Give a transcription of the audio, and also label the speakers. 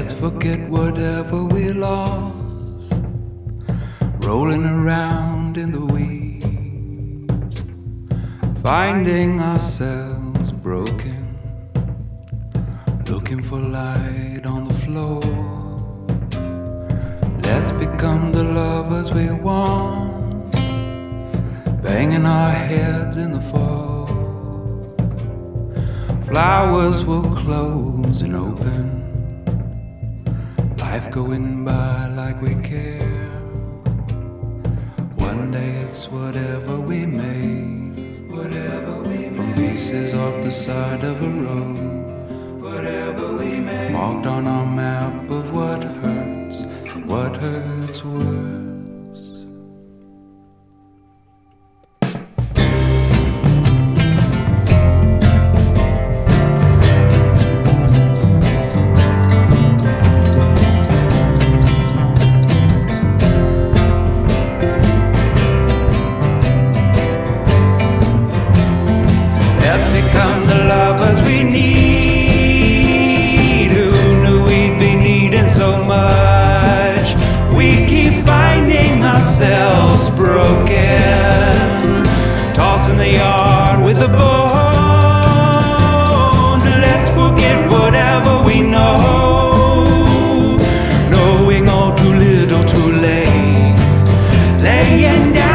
Speaker 1: Let's forget whatever we lost, rolling around in the weeds, finding ourselves broken, looking for light on the floor. Let's become the lovers we want, banging our heads in the fog. Flowers will close and open Life going by like we care. One day it's whatever we made, whatever we made. From pieces off the side of a road, whatever we made. Marked on our we keep finding ourselves broken. Tossed in the yard with the bones. Let's forget whatever we know. Knowing all too little too late. Laying down.